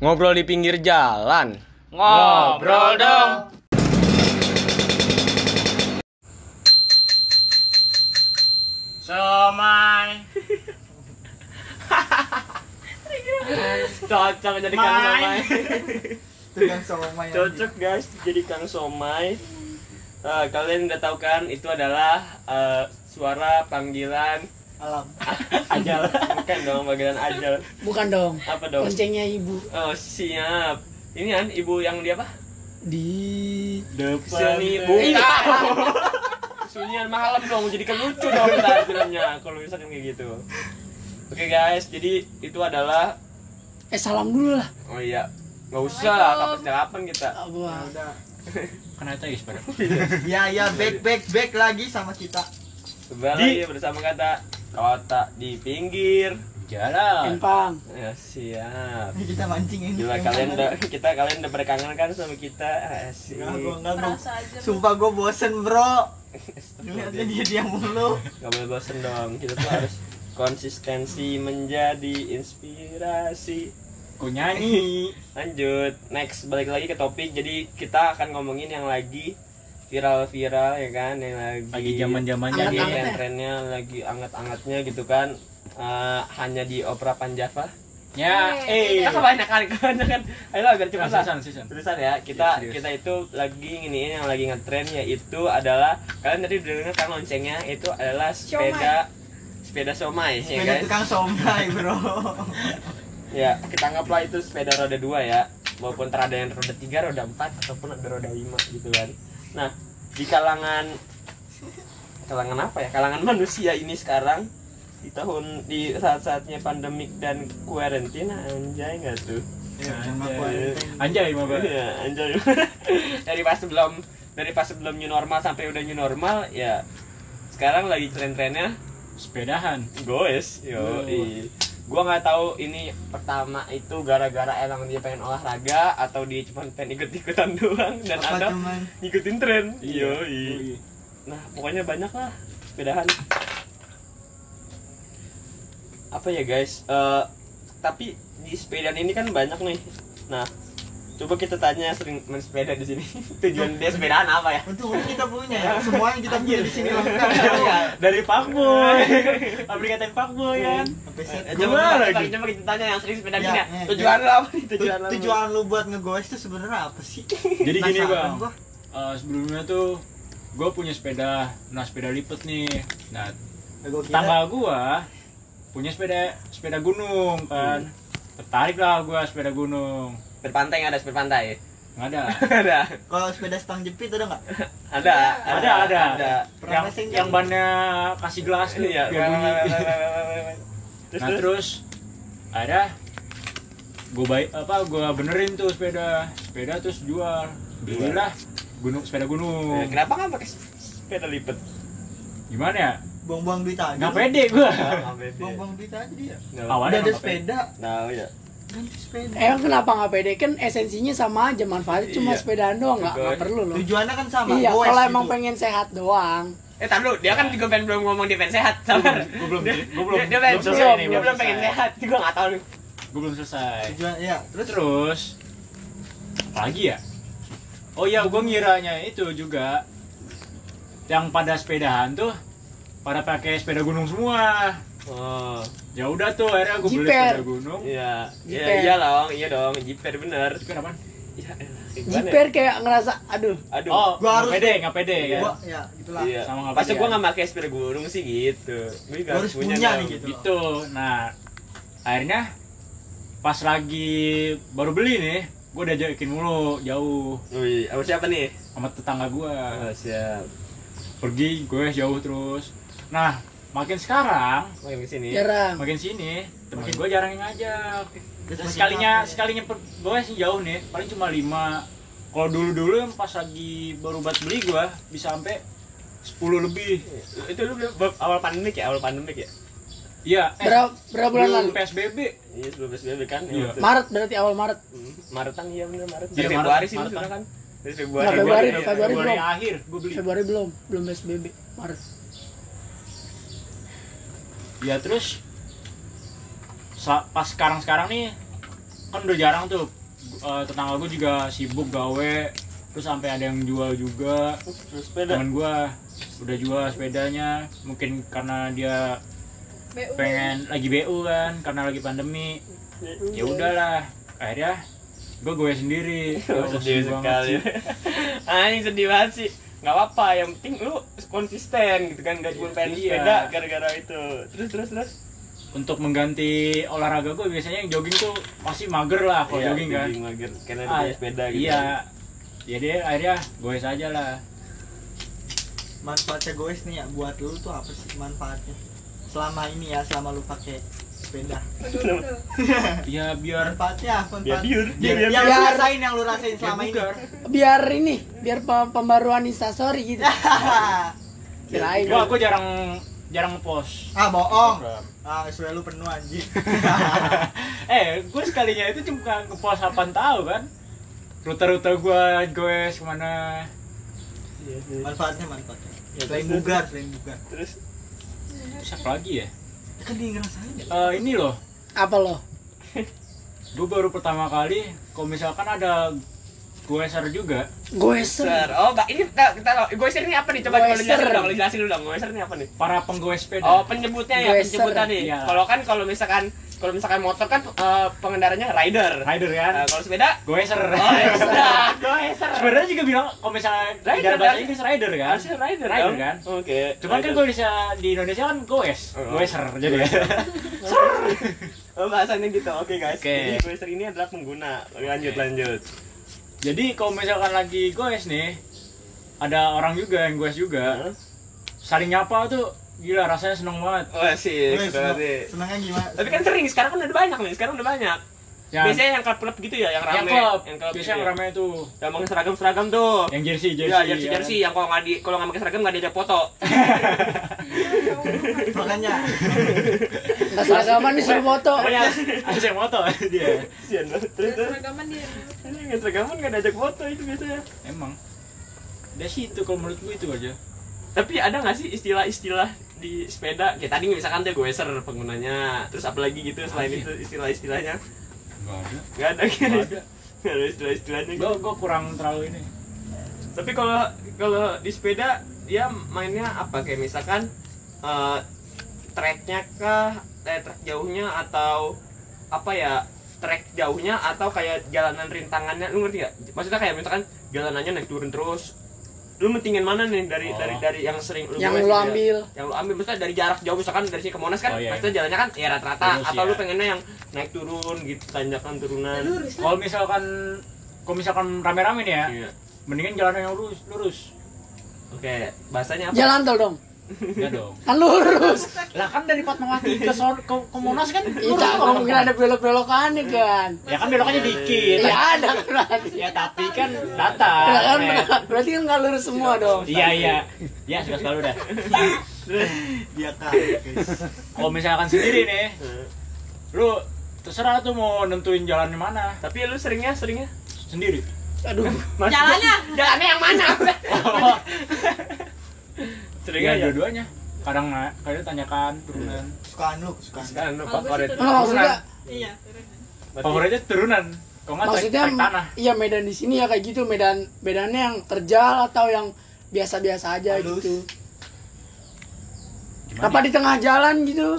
Ngobrol di pinggir jalan. Ngobrol dong. Somai. Cocok jadi kang Mai. somai. Tukang somai. Cocok guys jadi kang somai. Eh, kalian udah tahu kan itu adalah eh, suara panggilan Alam. ajal. Bukan dong panggilan ajal. Bukan dong. Apa dong? Loncengnya ibu Oh siap. Ini kan ibu yang di apa? di Seni buka. Sunyian malam dong, jadi kan lucu dong kita filmnya kalau misalkan kayak gitu. Oke guys, jadi itu adalah eh salam dulu lah. oh iya nggak usah lah kapan kapan kita. Apa? Ya udah. Kena ateis pada. Ya ya back back back lagi sama kita. Kembali bersama kata kota di pinggir. Jalan. Empang. Ya siap. Kita mancing ini. Gila kalian udah kita kalian udah berkangen kan sama kita. Asik. Enggak, gua enggak. Sumpah gue bosen bro. Lihatnya dia dia mulu. Gak boleh bosen dong. Kita tuh harus konsistensi menjadi inspirasi. Ku nyanyi. Lanjut, next balik lagi ke topik. Jadi kita akan ngomongin yang lagi viral-viral ya kan, yang lagi Lagi zaman-zamannya lagi ya? tren-trennya, lagi anget-angetnya gitu kan. Eh, hanya di opera Panjava. Ya, eh. Ya kebanyakan, kebanyakan. Ayo biar cepat lah. Tulisan ya, kita Serius, serius. kita itu lagi ini yang lagi ngetren yaitu adalah kalian tadi udah dengar kan loncengnya itu adalah sepeda sepeda somai ya guys. tukang somai bro. Ya, kita anggaplah itu sepeda roda dua ya. Walaupun terada yang roda tiga, roda empat, ataupun ada roda lima gitu kan. Nah, di kalangan kalangan apa ya? Kalangan manusia ini sekarang di tahun di saat-saatnya pandemik dan kuarantina anjay nggak tuh? Sama Anjay. quarantine. Anjay, mah, Pak. Iya, anjay. dari pas sebelum dari pas sebelum new normal sampai udah new normal ya sekarang lagi tren-trennya Sepedahan. goes yo gua nggak tahu ini pertama itu gara-gara emang dia pengen olahraga atau dia cuma pengen ikut-ikutan doang dan Apa ada cuman? ngikutin tren. Iya. yo nah pokoknya banyak lah sepedahan apa ya guys? Eh, tapi di sepedaan ini kan banyak nih. Nah coba kita tanya yang sering main sepeda di sini tujuan dia sepedaan apa ya untung kita punya ya. Semua yang kita punya di sini lengkap. Iya. Dari Fuckboy. Aplikasi Fuckboy kan. Sampai set. Eh, coba, coba, lagi. coba kita tanya yang sering sepeda di sini ya. ya, tujuan lo apa nih Tu- tujuan lo Tujuan lu buat ngegoes itu sebenarnya apa sih? Jadi gini, Bang. gua. Eh, sebelumnya tuh gue punya sepeda, nah sepeda lipat nih. Nah, Gua kira tetangga gua punya sepeda sepeda gunung kan. Tertarik lah gua sepeda gunung. Berpantai nggak ada sepeda pantai? Nggak ada. ada. Kalau sepeda stang jepit ada nggak? ada. Ada, ada. ada. Yang yang bannya kasih gelas tuh biar bunyi. terus nah terus terus? ada. Gue baik apa gue benerin tuh sepeda. Sepeda terus jual. Belilah gunung sepeda Ya, gunung kenapa nggak pakai sepeda lipat gimana ya? Buang-buang duit aja. nggak pede gue Buang-buang duit aja dia. Awalnya ada sepeda, Nah, ya. Ganti sepeda. Emang kenapa nggak pede? Kan esensinya sama aja manfaatnya cuma Iya. sepedaan doang nggak perlu loh. Tujuannya kan sama. Iya, kalau emang gitu. pengen sehat doang. Eh, tar dulu, dia kan juga pengen belum ngomong dia pengen sehat, sabar. Gua belum- Dia- gua belum- dia, pengen belum selesai belum, nih, dia belum pengen sehat. Gua nggak tahu nih. gue belum selesai Tujuan ya. terus terus lagi ya oh iya gue ngiranya itu juga yang pada sepedahan tuh pada pakai sepeda gunung semua Oh, ya udah tuh akhirnya gue beli sepeda gunung iya. Iya, iya dong, iya dong, jiper bener. Jiper? Iya, elah, gimana ya? Jiper kayak ngerasa aduh Aduh. oh Gua harus- pede nggak pede Iya. kan Gua ya itulah. Iya. Sama nggak Pas pede gua kan? nggak pakai sepeda gunung sih gitu. Gua juga Harus punya dong. nih gitu. gitu nah akhirnya pas lagi baru beli nih gue diajakin mulu jauh Wih, sama siapa nih? sama tetangga gue Oh, siap. pergi gue jauh terus nah makin sekarang Makin ke sini. jarang. makin sini temen Makin- gue jarang yang ngajak Terus sekalinya capek. sekalinya per, gue sih jauh nih paling cuma lima kalau dulu dulu yang pas lagi baru buat beli gue bisa sampai 10 lebih Itu lu belum- awal pandemik ya, awal pandemik ya? iya eh, Berapa berapa bulan lalu? PSBB Iya, sebelum PSBB kan. Iya. Maret berarti awal Maret. Hmm, Maretan iya bener Maret. Iya, Dari Maret, Februari sih Maretan. sudah kan. Dari Nah, Februari. Februari, iya. Februari belum. akhir gue beli Februari belum, belum PSBB. Maret. Ya terus pas sekarang sekarang nih kan udah jarang tuh eh, tetangga gue juga sibuk gawe terus sampai ada yang jual juga Terus sepeda. temen gue udah jual sepedanya mungkin karena dia pengen lagi BU kan karena lagi pandemi ya udahlah akhirnya gue gue sendiri Gua sedih sekali. sih. Anjing sedih banget sih. Nggak apa-apa, yang penting lu konsisten gitu kan, gak cuma pengen Iya. sepeda gara-gara itu. Terus terus terus. untuk mengganti olahraga gue biasanya yang jogging tuh pasti mager lah kalau Iya, jogging kan mager. Karena dia Ah, punya sepeda gitu. iya jadi akhirnya gue aja lah manfaatnya goes nih ya buat lu tuh apa sih manfaatnya selama ini ya selama lu pakai sepeda ya biar manfaatnya apa Biar biar, biar yang lu biur. rasain yang lu rasain selama ini. Biar ini, biar pe- pembaruan instastory gitu. Kirain. Gua gua jarang jarang ngepost. ah bohong ah sesuai lu penuh anjing eh, gue sekalinya itu cuma ngepost apaan tahu kan. Rute-rute gua gue ke mana. Iya, manfaatnya manfaatnya Ya, selain bugar selain bugar Terus Terus apa lagi ya? Ya kan dia ngerasain ya Eh, ini loh, Apa lo? gue baru pertama kali kalau misalkan ada gue share juga Gue Ser. Oh, Mbak, ini kita kita Goiser ini apa nih? Coba Goiser. jelasin dulu dong, jelasin dulu dong. Goiser ini apa nih? para penggawe sepeda. Oh, penyebutnya ya, penyebutnya nih. Iya. Kalau kan kalau misalkan kalau misalkan motor kan eh, pengendaranya rider. Rider kan? Nah, kalau sepeda gue share. Oh, ya Goiser. Sebenarnya juga bilang kalau misalnya Rider, bahasa kan? Inggris rider kan. Harusnya rider, Rider kan? Oke. Cuman kan rider. gue bisa di Indonesia kan goes, Oh. goeser jadi ya. Oh, bahasanya gitu. Oke, guys. Oke. Jadi Goiser ini adalah pengguna. Lanjut, Oke. lanjut. Jadi kalau misalkan lagi goes nih, ada orang juga yang goes juga, Hah? saling nyapa tuh gila rasanya seneng banget. Wah, sih, Weh, sudah seneng- sih. senengnya gimana Tapi kan sering, sekarang kan udah banyak nih, sekarang udah banyak. Yang Biasanya yang klub-klub gitu ya, yang yang rame. klub, Yang klub biasanya gitu yang ya. rame tuh, Yang pakai seragam-seragam tuh. yang jersey jersey. Iya, jersey ya jersey yang kalau nggak di kalau nggak pakai seragam nggak diajak foto. makanya Nggak seragaman nih suruh foto. Pokoknya ada yang moto dia. Sian banget. Terus terus. seragaman dia Ini nggak seragaman nggak diajak foto itu biasanya. Emang. Dari situ kalau menurut gue itu aja. Tapi ada nggak sih istilah-istilah di sepeda? Kayak tadi misalkan tuh goeser penggunanya. Terus apa lagi gitu selain itu istilah-istilahnya? Enggak ada. Nggak ada Nggak kan? ada. Nggak ada istilah-istilahnya. Gue gue kurang terlalu ini. Tapi kalau kalau di sepeda dia mainnya apa kayak misalkan eh tracknya kah, eh, track jauhnya atau apa ya track jauhnya atau kayak jalanan rintangannya lu ngerti gak? Maksudnya kayak misalkan jalanannya naik turun terus lu mentingin mana nih dari Oh. dari dari yang sering lu Yang lu ambil. yang lu ambil misalnya dari jarak jauh misalkan dari sini ke Monas kan Oh, iya, maksudnya jalannya kan ya rata-rata Lurus, atau ya. lu pengennya yang naik turun gitu tanjakan turunan Kalau misalkan kalau misalkan rame-rame nih ya, Iya. mendingan jalan yang lurus, lurus. oke bahasanya apa Jalan tol dong. Ya dong. Kan lurus. Lah kan dari Fatmawati ke Son ke, ke Monas kan Iya, lurus doang. mungkin ada belok-belokannya kan. Ya kan belokannya dikit. Iya ada kan berarti. Ya tapi kan Ya datar. kan men. berarti kan nggak lurus semua dong. Iya iya. Ya suka sekali udah. dia kaget guys Kalau misalkan sendiri nih, lu terserah tuh mau nentuin jalan mana tapi lu seringnya seringnya sendiri. Aduh. Jalannya jalannya yang mana Oh, seringnya iya ya dua-duanya. Kadang kadang tanyakan turunan. kesukaan lu kesukaan lu. Kalau gua favorit Nggak, maksudnya iya Favoritnya turunan. Kalau nggak maksudnya tanah. iya medan di sini ya kayak gitu medan medannya yang terjal atau yang biasa-biasa aja Halus. gitu. Gimana? Apa di tengah jalan gitu?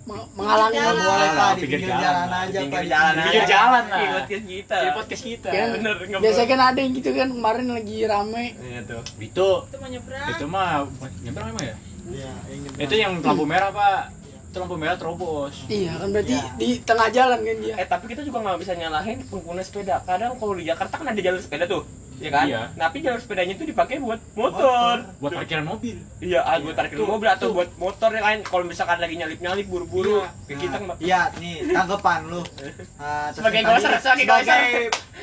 Meng- menghalangi Jalan. Nggak boleh pak di pinggir pinggir jalan. jalan aja pinggir pak jalan Di aja. pinggir jalan lah. Di podcast kita Di podcast kita. Ya, bener Biasanya kan ada yang gitu kan kemarin lagi rame. iya tuh Itu itu mau nyebrang itu mah nyebrang emang ya? Iya, nyebrang. Itu yang lampu merah, Pak. Itu lampu merah terobos. Iya kan berarti Iya. di tengah jalan kan dia. eh tapi kita juga nggak bisa nyalahin pengguna sepeda kadang kalau di Jakarta kan ada jalur sepeda tuh ya kan Iya. tapi jalur sepedanya itu dipakai buat motor Buat parkiran mobil. iya ah, buat parkir Tuh, mobil atau tuh. buat motor yang lain kalau misalkan lagi nyalip nyalip buru buru Iya. kayak kita Nah, nggak Iya, nih tanggapan lu. Ah, terus Sebagai goser, sebagai sebagai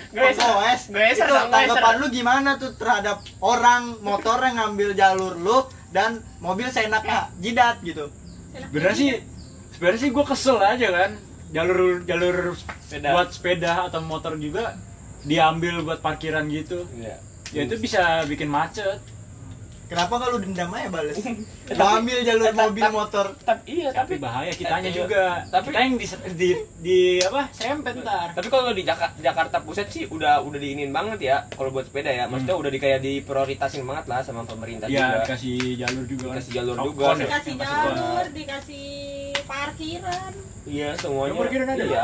Goeser. penggoes, Goeser itu tanggapan lu gimana tuh terhadap orang motor yang ngambil jalur lu dan mobil seenaknya jidat gitu. Sebenarnya sih sebenarnya sih gue kesel aja kan. Jalur jalur Sepeda. buat sepeda atau motor juga diambil buat parkiran gitu. Iya. Ya itu bisa bikin macet. Kenapa kalau dendam aja bales? Mau ambil jalur mobil motor. tapi iya tapi tapi bahaya kitanya Iya. juga Tapi- kita yang di, di, di apa sempet ntar tapi kalau di Jaka- Jakarta Pusat sih udah udah diinin banget ya kalau buat sepeda ya maksudnya udah di kayak diprioritasin banget lah sama pemerintah ya juga dikasih jalur juga. Dikasih jalur juga. ya? dikasih jalur dikasih parkiran iya semuanya parkiran ada? iya,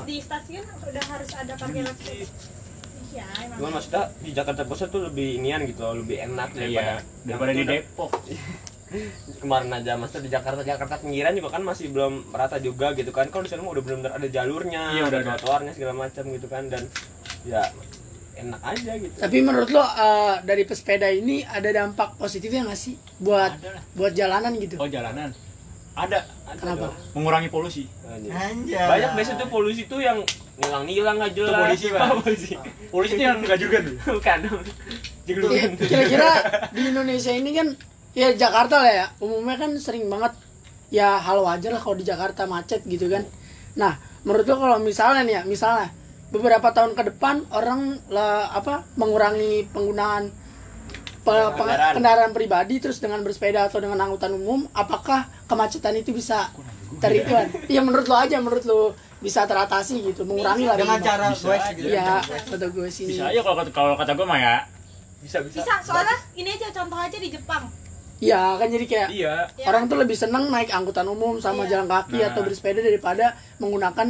di stasiun udah harus ada parkiran iya cuman maksudnya di Jakarta Pusat tuh lebih inian gitu loh lebih enak daripada Iya, daripada di Depok kemarin aja maksudnya di Jakarta Jakarta pinggiran juga kan masih belum merata juga gitu kan kalau di sana udah benar-benar ada jalurnya Iya, ada udah ada. trotoarnya segala macam gitu kan dan ya enak aja gitu Tapi menurut lo eh, dari pesepeda ini ada dampak positifnya nggak sih buat buat jalanan gitu? oh jalanan ada Ada Kenapa? dong. mengurangi polusi Anjir. Anjay. banyak biasanya tuh polusi tuh yang nggak Itu jelas polisi, Pak. Polisi polisi itu yang nggak juga tuh bukan Iya, Kira-kira di Indonesia ini kan ya Jakarta lah ya umumnya kan sering banget ya hal wajar lah kalau di Jakarta macet gitu kan. Nah menurut lo kalau misalnya nih ya misalnya beberapa tahun ke depan orang lah apa mengurangi penggunaan pe- Kendaraan. kendaraan pribadi terus dengan bersepeda atau dengan angkutan umum apakah kemacetan itu bisa terituan? Iya menurut lo aja menurut lo bisa teratasi gitu mengurangi lah Dengan cara gue gitu. Iya, kata gue sih. bisa aja kalau kata kalau kata gue mah ya. Bisa bisa. Bisa soalnya ini aja contoh aja di Jepang. Iya, kan jadi kayak iya. Ya. orang tuh lebih seneng naik angkutan umum sama Iya. jalan kaki Nah. atau bersepeda daripada menggunakan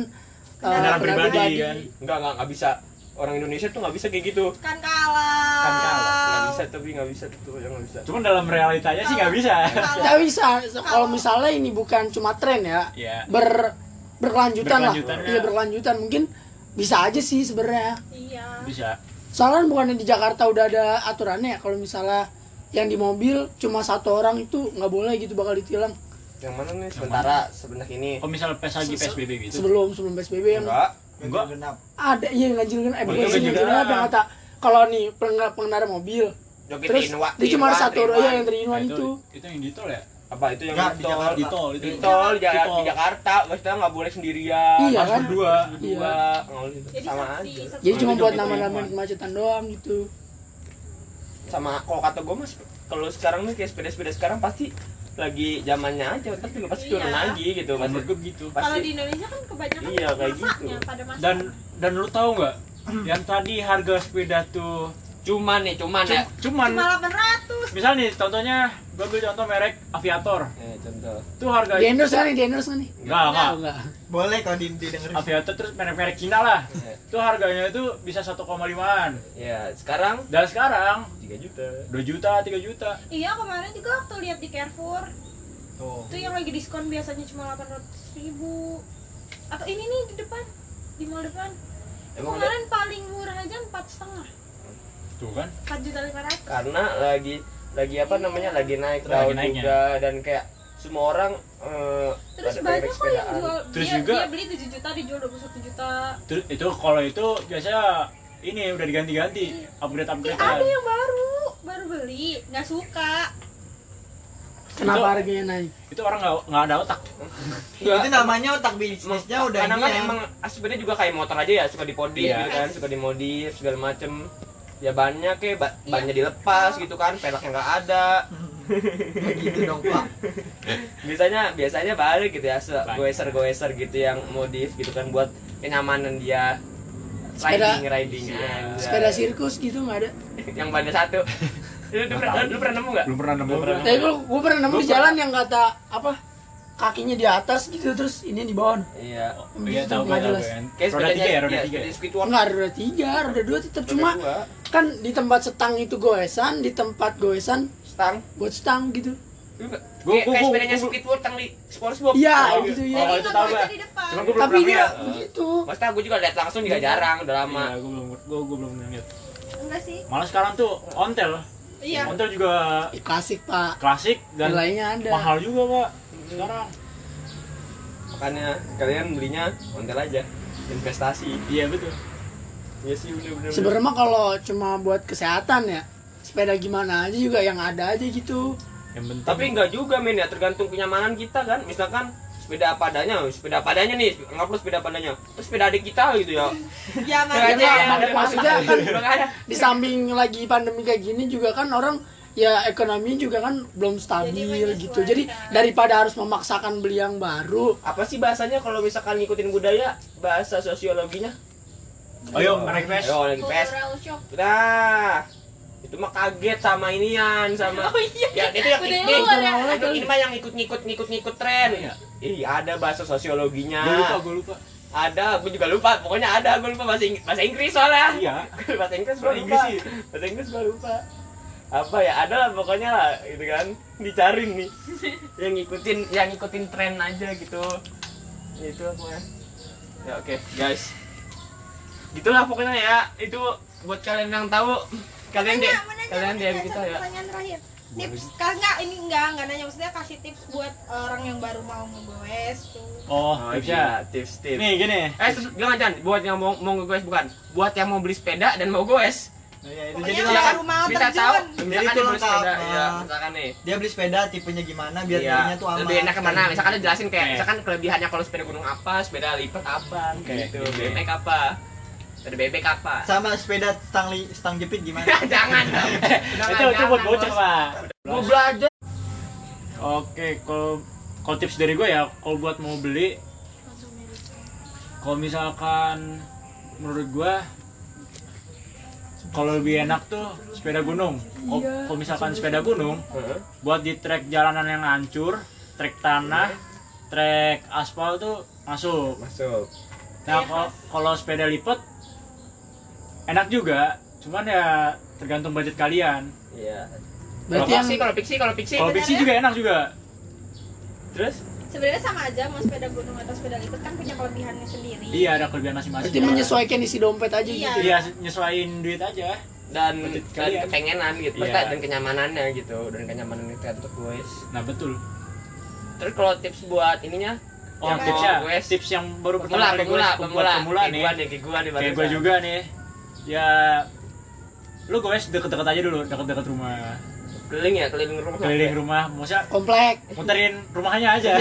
uh, Kendaraan pribadi, kan. nggak nggak nggak bisa. Orang Indonesia tuh nggak bisa kayak gitu. Kan kalah. Kan kalah. Nggak bisa tapi nggak bisa tuh yang nggak bisa. Cuman dalam realitanya sih nggak bisa. Nggak bisa. Kalau misalnya ini bukan cuma tren ya, ya ber berkelanjutan, Berkelanjutan, lah. ya. Iya berkelanjutan. Mungkin bisa aja sih sebenarnya. iya. Bisa. Soalnya kan bukannya di Jakarta udah ada aturannya ya kalau misalnya yang di mobil cuma satu orang itu nggak boleh gitu bakal ditilang. Yang mana nih? Sementara sebentar ini kalau misal pes lagi psbb gitu. sebelum sebelum PSBB yang enggak. Enggak. genap. ada iya ganjil genap. Eh bukan ganjil genap. yang kata kalau nih pengendara, pengendara mobil joget terus dia cuma satu Inwa. ya yang Nah, terinuan itu itu. itu yang di tol ya apa itu yang Enggak, di tol Jakarta. di tol itu di tol di, Di tol. di Jakarta maksudnya nggak boleh sendirian Iya, harus kan? berdua Iya. berdua nggak jadi sama aja jadi cuma buat nama-nama kemacetan doang gitu sama kalau kata gue mas kalau sekarang nih kayak sepeda-sepeda sekarang pasti lagi zamannya aja tapi juga pasti turun Iya. lagi gitu menurut gue gitu kalau pasti di Indonesia kan kebanyakan Iya, kayak masaknya gitu. pada masa dan dan lu tahu nggak yang tadi harga sepeda tuh cuman nih cuman ya. cum- cuman. Cuma 800 misal nih contohnya gue ambil contoh merek Aviator. Eh, contoh. Itu harga di endorse kan nih di endorse kan nih? Enggak enggak. Oh, enggak. Boleh kalau di didengerin. Aviator terus merek-merek Cina lah. Iya. itu harganya itu bisa 1,5an ya sekarang? Dan sekarang? 3 juta. 2 juta 3 juta. Iya kemarin juga waktu lihat di Carrefour. Tuh. itu yang lagi diskon biasanya cuma 800 ribu. Atau ini nih di depan di mall depan. Emang ada kemarin paling murah aja empat setengah tuh kan? Empat juta lima ratus. Karena lagi lagi apa namanya lagi naik Lagi daun naiknya. juga dan kayak semua orang eh, terus banyak kok yang jual Terus dia, juga- dia beli 7 juta dijual 21 juta. Terus itu kalau itu biasanya ini udah diganti-ganti upgrade Ih, upgrade ada yang baru baru beli nggak suka. Kenapa Itu- harganya naik? itu orang nggak nggak ada otak. Enggak, Itu namanya otak bisnisnya udah ini kan ya. emang sepeda juga kayak motor aja ya suka dipodif Iya. gitu kan suka dimodif segala macem ya bannya kayak ba bannya dilepas gitu kan peleknya nggak ada Kayak gitu dong, Pak. biasanya biasanya balik gitu ya goeser goeser gitu yang modif gitu kan buat kenyamanan dia Sepeda- riding riding Iya. anjay. sepeda sirkus gitu nggak ada yang bannya satu lu, lu, pernah, lu pernah nemu nggak belum pernah nemu tapi gue gue pernah nemu Gua di jalan yang kata apa kakinya di atas gitu terus ini di bawah iya Oh, iya tahu Nggak jelas. kan kayak roda tiga ya roda iya, tiga ya? Squidward. Enggak ada roda tiga, roda dua tetap Roda cuma. Kan di tempat setang itu goesan, di tempat goesan stang buat setang gitu. Gua- kayak gua- sepedanya Squidward yang di SpongeBob Iya, Oh, gitu iya. ya. Oh, itu tahu depan Cuman gua belum Tapi pernah dia begitu. Maksudnya gue juga lihat langsung juga jarang udah lama Iya, gue belum gue gue belum lihat. enggak sih Malah sekarang tuh ontel. iya Ontel juga klasik pak, klasik dan nilainya ada. mahal juga pak. Sekarang. makanya kalian belinya ontel aja investasi Iya betul. Iya sih bener-bener. Sebenarnya mah kalau cuma buat kesehatan ya, sepeda gimana aja juga yang ada aja gitu. Yang penting. tapi enggak juga men ya tergantung kenyamanan kita kan. Misalkan sepeda apa adanya sepeda apa adanya nih anggap lu sepeda apa adanya. Terus sepeda adik kita gitu ya. Ya Makanya mak- maksudnya kan- makanya Di samping lagi pandemi kayak gini juga kan orang ya ekonomi juga kan belum stabil menyesuaikan. gitu. jadi daripada harus memaksakan beli yang baru apa sih bahasanya kalau misalkan ngikutin budaya bahasa sosiologinya Ayo, naik pes. Ayo lagi pes Cultural shock. Nah, itu mah kaget sama inian sama Oh iya. ya itu yang ini, ya. itu ini mah yang ikut-ngikut ngikut-ngikut tren. Ih, ada bahasa sosiologinya. Gue lupa, gue lupa. Ada, gue juga lupa. Pokoknya ada, gue lupa bahasa Inggris, bahasa Inggris soalnya. Iya. bahasa Inggris gue lupa. Inggris sih. Bahasa Inggris gue lupa. Apa ya? Ada lah pokoknya lah, gitu kan. Dicari nih. yang ngikutin, yang ngikutin tren aja gitu. Itu pokoknya. Ya oke, guys. Gitulah pokoknya ya. Itu buat kalian yang tahu kalian deh kalian DM nanya, kita ya terakhir. Tips, kan enggak ini enggak enggak nanya maksudnya kasih tips buat orang yang baru mau ngegoes tuh. Oh, oh tipsnya. iya tips tips Nih, gini. eh jangan jangan buat yang mau mau ngegoes bukan buat yang mau beli sepeda dan mau goes Nah, ya, itu Pokoknya jadi lengkap. baru mau bisa terjun. tahu Jadi misalkan itu dia beli lengkap. sepeda Nah. ya misalkan nih dia beli sepeda tipenya gimana biar Iya, belinya tuh aman lebih enak ke mana misalkan dia jelasin kayak misalkan kelebihannya kalau sepeda gunung apa sepeda lipat apa Oke, gitu. BMX apa sepeda bebek apa sama sepeda stang li, stang jepit gimana jangan dong itu itu buat bocah, Pak. mau belajar Oke, kalau kalau tips dari gue ya, kalau buat mau beli, kalau misalkan menurut gue kalau lebih enak tuh sepeda gunung. Kalau Iya. kalau misalkan sepeda gunung, buat di trek jalanan yang hancur, trek tanah, trek aspal tuh masuk. masuk Nah, kalau sepeda lipat enak juga, cuman ya tergantung budget kalian. iya berarti kalau yang pixi kalau pixi kalau pixi Kalau Pixie juga enak juga. terus Sebenarnya sama aja mau sepeda gunung atau sepeda lipat kan punya kelebihannya sendiri. Iya, ada kelebihan masing-masing. berarti menyesuaikan isi dompet aja Iya. gitu Iya, nyesuaiin duit aja. dan dan kalian. kepengenan gitu Iya. Maksudnya, dan kenyamanannya gitu dan kenyamanan itu kan untuk goes Nah, betul. terus kalau tips buat ininya Oh, yang tipsnya, tips yang baru pemula pertama kali pemula goes, pemula buat pemula kayak nih. nih kayak gua nih Kayak gue juga nih. Ya lu goes deket-deket aja dulu, deket-deket rumah. keliling ya keliling rumah. Keliling rumah, maksudnya komplek. muterin rumahnya aja.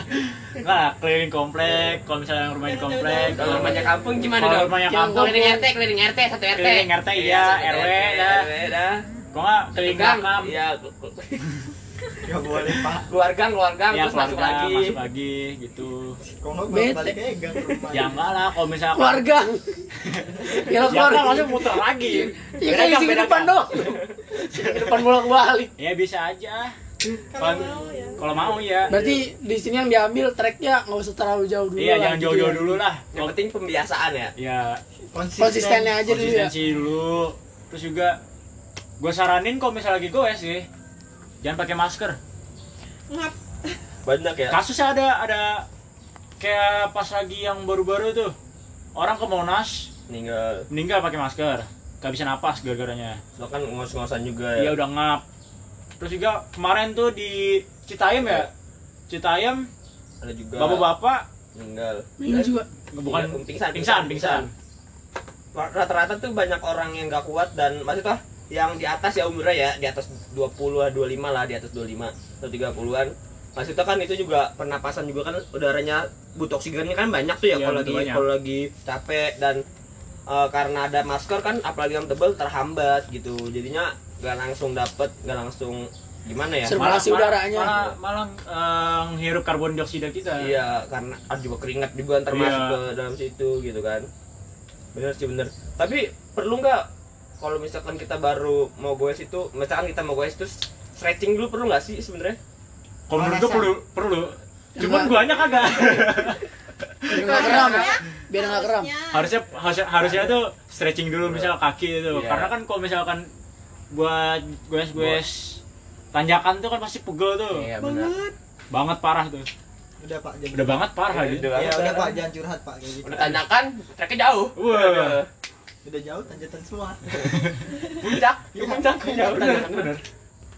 nah, keliling komplek, kalau misalnya rumahnya di komplek, kalau rumahnya kampung gimana kalau dong? rumahnya Yang kampung, keliling RT keliling RT satu RT Keliling RT, iya, satu RW, RT, dah. RW dah. Kok nggak keliling Gang, makam, iya nggak boleh pak keluarga keluarga ya terus masuk keluarga, lagi masuk lagi gitu. kok nggak balik rumah Ya enggak lah, kalau misalkan keluarga ya lo Ya kan keluarga maksudnya muter lagi. ya kayak gang, isi depan dong depan bolak balik Ya bisa aja. Kalau mau ya. Kalau mau ya. berarti di sini yang diambil treknya nggak usah terlalu jauh dulu Iya, lah, jangan gitu jauh-jauh ya. dulu lah. yang penting pembiasaan ya Ya, konsistennya aja dulu ya konsistensi dulu. Terus juga gue saranin kalau misalnya lagi goes sih, jangan pakai masker. Ngap. banyak ya. Kasusnya ada ada kayak pas lagi yang baru-baru tuh. Orang ke Monas meninggal meninggal pakai masker, gak bisa napas gara-garanya. lo kan ngos-ngosan juga ya. Udah ngap. Terus juga kemarin tuh di Citayam ya, Citayam ada juga. bapak-bapak. Meninggal ini juga. Bukan Iya, pingsan pingsan, pingsan. rata-rata tuh banyak orang yang gak kuat dan maksudnya yang di atas ya umurnya ya di atas 20 lah 25 lah di atas 25 atau 30-an maksudnya kan itu juga pernapasan juga kan udaranya butuh oksigennya kan banyak tuh ya Iya, kalau lagi kalau lagi capek dan eh, karena ada masker kan apalagi yang tebel terhambat gitu jadinya gak langsung dapet gak langsung gimana ya Sirkulasi udaranya. malah malah eh, menghirup karbon dioksida kita. Iya, karena ada juga keringat juga termasuk Iya. ke dalam situ gitu kan. Bener sih bener. Tapi perlu nggak kalau misalkan kita baru mau goes itu, misalkan kita mau goes itu stretching dulu perlu nggak sih sebenarnya? Kalau menurut gue perlu perlu. Cuman Enggak. guanya kagak. biar nggak keram biar nggak keram Harusnya. harusnya harusnya tuh stretching dulu misal kaki itu. Iya. Karena kan kalau misalkan buat goes-goes tanjakan tuh kan pasti pegel tuh. Iya benar. Banget parah tuh. udah pak jangan Udah banget parah Iya, gitu. udah. ya udah pak jangan curhat pak kayak gitu Udah tanyakan, treknya jauh. Wah. Aduh. Udah jauh tanjatan semua Puncak, puncak jauh tanyakan bener.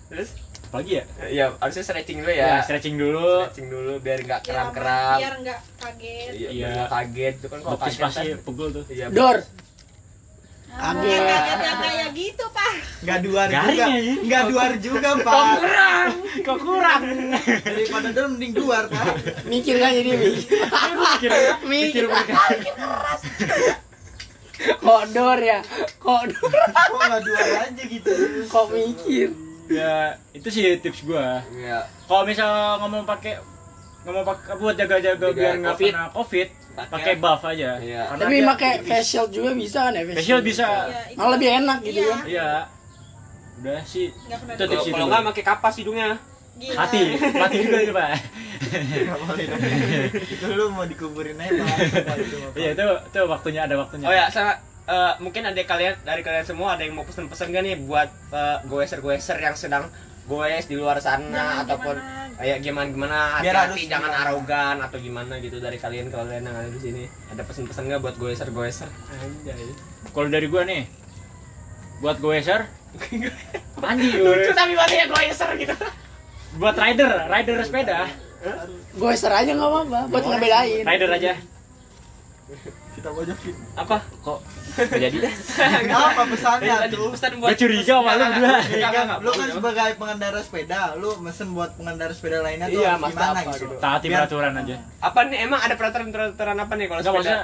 Terus Apalagi ya? ya harusnya stretching dulu Ya, ya. stretching dulu. Stretching dulu biar nggak Biar keram-keram. Biar nggak kaget. Iya, biar Iya. nggak kaget itu kan kalau kaget pasti kan. pegel tuh. Iya. dor Nah, Kaget. yang kaget yang kayak gitu pak. nggak duar Garing juga aja. nggak duar juga pak kurang, kok kurang. daripada dor mending duar pak mikir kan jadi mikir mikir, mikir, mikir kok dor ya kok dor kok nggak duar aja gitu kok mikir ya itu sih tips gua Iya. kalau misal ngomong pakai ngomong pakai buat jaga-jaga Jaga biar nggak COVID. kena covid Pakai- buff aja Iya. Karena Tapi pakai face shield juga bisa kan ya? facial bisa Iya, itu. Malah lebih enak gitu Iya. kan. iya udah sih Itu Kalau tips nggak pakai kapas hidungnya. Gila. hati mati juga itu pak Nggak boleh dong. itu lu mau dikuburin aja iya itu itu waktunya ada waktunya. Oh ya, sama eh, mungkin ada kalian dari kalian semua ada yang mau pesen-pesen gak nih buat eh, goeser-goeser yang sedang goes di luar sana Jangan ataupun kayak gimana gimana Biar hati-hati harus jangan gimana. arogan atau gimana gitu dari kalian kalian yang ada di sini. Ada pesan-pesan nggak buat goeser-goeser? Anjay. Kalau dari gua nih buat goeser anjing lucu tapi ya goeser gitu. Buat rider rider sepeda Gue aja nggak apa-apa, buat ngebedain. rider aja. Kita bojokin apa? Kok jadi? Deh apa pesannya tuh. pesan buat Gua curiga sama lu berdua. Iya kan, lu kan sebagai pengendara sepeda, lu mesen buat pengendara sepeda lainnya tuh Iya, gimana apa gitu. gitu. taati peraturan aja. Apa nih? Emang ada peraturan-peraturan apa nih kalau sepeda? maksudnya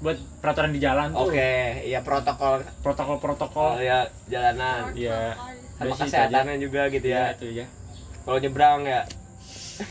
buat peraturan di jalan tuh. Oke ya protokol. Protokol-protokol. Oh, ya jalanan. Iya. sama kesehatannya juga gitu ya. Ya itu ya kalau nyebrang ya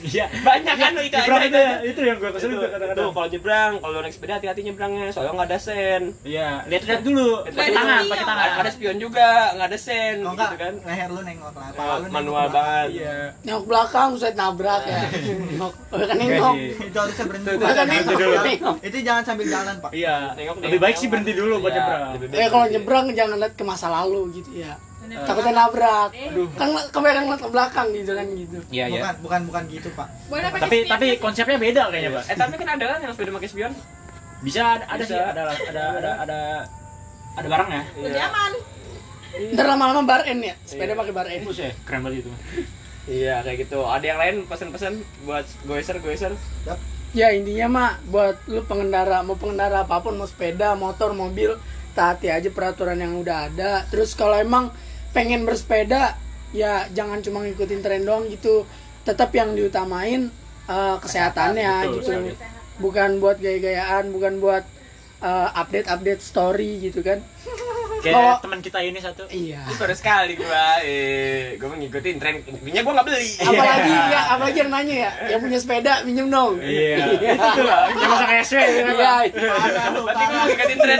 iya banyak kan itu aja itu, itu, itu yang gua kesel Itu, itu tuh kadang-kadang kalau nyebrang kalau naik sepeda hati-hati nyebrangnya soalnya nggak ada sen iya lihat-lihat dulu Lihat pakai dulu. tangan Iya. pakai tangan ada, ada spion juga nggak ada sen gitu enggak, kan leher lu nengok lah. Ya, Kepala lu nengok manual banget iya Nengok belakang, saya nabrak ya. Nengok, oh, kan Enggak nengok. Itu harusnya berhenti. Itu kan nengok, nengok. Jangan sambil jalan, Pak. iya Nengok, lebih nengok. baik sih berhenti dulu buat Iya, nyebrang Eh kalau nyebrang jangan lihat ke masa lalu gitu ya. Bener. Takutnya nabrak. Eh. aduh Kan kebanyakan ngeliat ke belakang gitu kan gitu. iya iya Bukan, bukan bukan gitu, Pak. Boleh tapi spion tapi konsepnya beda kayaknya pak eh tapi kan ada kan yang sepeda pakai spion bisa ada, ada Bisa. sih ada ada ada ada ada barangnya lebih aman Ntar lama-lama bar N ya, sepeda Iya. pakai bar. Bus ya keren banget itu iya kayak gitu ada yang lain pesan-pesan buat goeser goeser Ya intinya mah buat lu pengendara mau pengendara apa pun mau sepeda, motor, mobil taati aja peraturan yang udah ada. Terus kalau emang pengen bersepeda ya jangan cuma ngikutin tren doang gitu. Tetap yang diutamain eh, kesehatannya Betul, gitu. sekali. Bukan buat gaya-gayaan, bukan buat eh, update-update story gitu kan. kayak Kalau- teman kita ini satu Iya. Baru sekali gua eh gua mengikutin tren intinya gua nggak beli Apalagi ya, apalagi yang nanya ya, yang punya sepeda minjem dong. iya itu lah yang masak SW gitu kan, Iya. Berarti gua ngikutin tren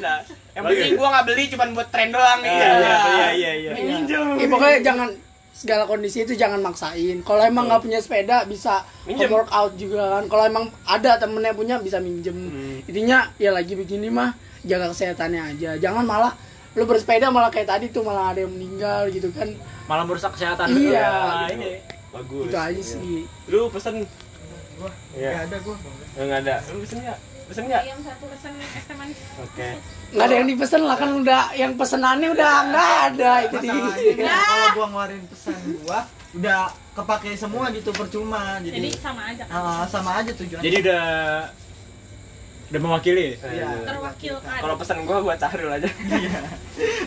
dah. Yang penting gua nggak beli cuma buat tren doang Iya, iya iya iya iya minjem Ya, pokoknya jangan segala kondisi itu jangan maksain. Kalau emang nggak punya sepeda bisa Minjem. workout juga kan. Kalau emang ada temennya punya bisa minjem. Hmm. Intinya ya lagi begini mah jaga kesehatannya aja. Jangan malah lu bersepeda malah kayak tadi tuh malah ada yang meninggal gitu kan. malah merusak kesehatan Iya. Nah, ini bagus Itu aja Iya. sih. lu pesen Gua Iya. nggak ada gua. nggak ada lu pesen nggak pesen nggak? Ayam satu pesen es teh manis. Oke. Nggak ada yang dipesen lah kan udah yang pesenannya udah nggak ada itu di. Masalahnya kan kalau gua ngeluarin pesan gua udah kepake semua gitu percuma. Jadi jadi sama aja. Kan ah, sama aja tujuannya. jadi udah udah mewakili? Iya. terwakilkan. Kalau pesan gua buat Cahrul aja.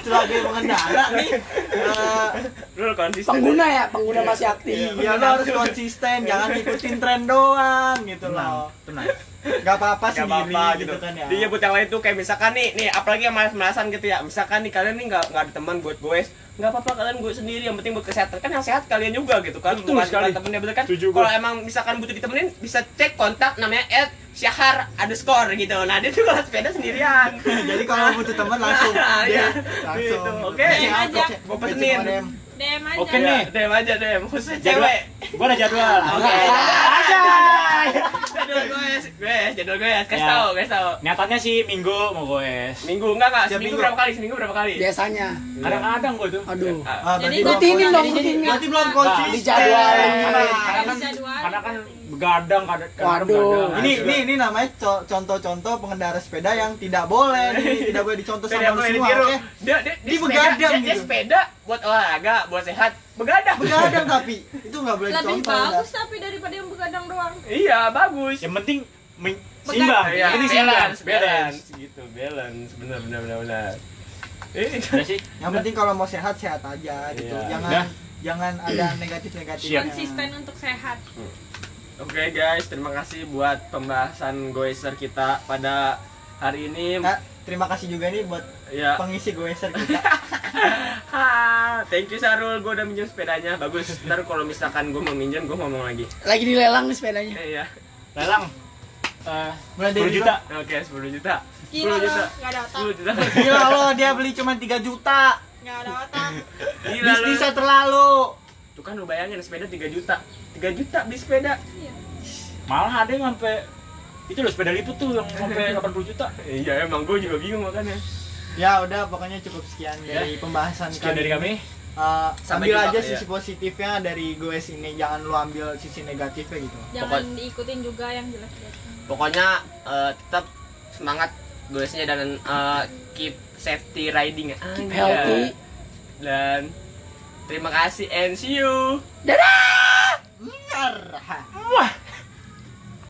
Sebagai pengendara nih. Eh, lu konsisten. Pengguna ya, pengguna masih aktif. Iya lo harus konsisten, jangan ikutin tren doang gitu loh. tenang Gak apa-apa Gak sendiri apa-apa gitu, gitu kan ya. Dia buat yang lain tuh kayak misalkan nih, nih apalagi yang malas-malasan gitu ya. Misalkan nih kalian nih nggak nggak ada teman buat goes, nggak apa-apa kalian gue sendiri. Yang penting buat kesehatan kan yang sehat kalian juga gitu kan. Betul Bukan- sekali. bukan temennya betul kan. Kalau emang misalkan butuh ditemenin, bisa cek kontak namanya Ed Syahar underscore gitu. Nah dia tuh kalau sepeda sendirian. Jadi kalau butuh teman langsung, Nah, dia iya. langsung. Gitu. Oke. Cek Aja. cek pesenin. DM aja Oke nih. Dem aja dem, khusus jadwal cewek. gua ada jadwal Oke. aja Jadwal gue, gue, jadwal gue, kasih Ya. tahu, kasih tahu. nyatanya sih minggu mau goes Minggu enggak enggak, seminggu minggu. berapa kali? Seminggu berapa kali? Biasanya. kadang-kadang gua tuh Aduh. Ah, Jadi rutinin konsisten. dong, rutinin. Berarti belum konsisten. dijadwalin. Harus kan jadwal. karena kan begadang kadang Waduh. Ini, ini, ini namanya co- contoh-contoh pengendara sepeda yang tidak boleh nih, tidak boleh dicontoh sama boleh semua, oke? Dia, dia, Di dia sepeda, begadang dia, dia gitu. sepeda buat olahraga, buat sehat. Begadang. Begadang tapi itu nggak boleh lebih dicontoh. udah. bagus tapi daripada yang begadang doang Iya, bagus. yang penting seimbang Iya, yang penting seimbang balance, balance, gitu, balance, benar, benar, benar, benar. Eh, sih Yang penting kalau mau sehat sehat aja gitu. Iya. Jangan Udah. jangan ada negatif-negatifnya. Siap. konsisten untuk sehat Oke guys, terima kasih buat pembahasan goiser kita pada hari ini. Nah, terima kasih juga nih buat ya. pengisi goeser kita. Ha thank you Sarul. Gue udah minjem sepedanya. Bagus. Ntar kalau misalkan gue mau minjem gue ngomong lagi. Lagi dilelang nih sepedanya. eh, iya. Lelang. Eh, Mulai dari 10 juta. oke 10 juta. 10 Gila juta. Lo, gak ada otak. 10 juta. Gila lo dia beli cuma 3 juta. Gak ada otak. Gila lu bisnisnya terlalu tuh kan lu bayangin sepeda 3 juta. 3 juta beli sepeda. Iya. Malah ada yang sampai itu loh sepeda liput tuh yang sampai 80 juta. Iya emang gue juga bingung makanya. Ya udah pokoknya cukup sekian dari pembahasan sekian dari ini. kami. Uh, Sampai ambil aja ya. sisi positifnya dari goes ini jangan lu ambil sisi negatifnya gitu. Jangan diikutin juga yang jelek-jelek. Pokoknya eh, tetap semangat goesnya dan eh, keep safety riding. Keep healthy. dan terima kasih and see you. Bentar. wah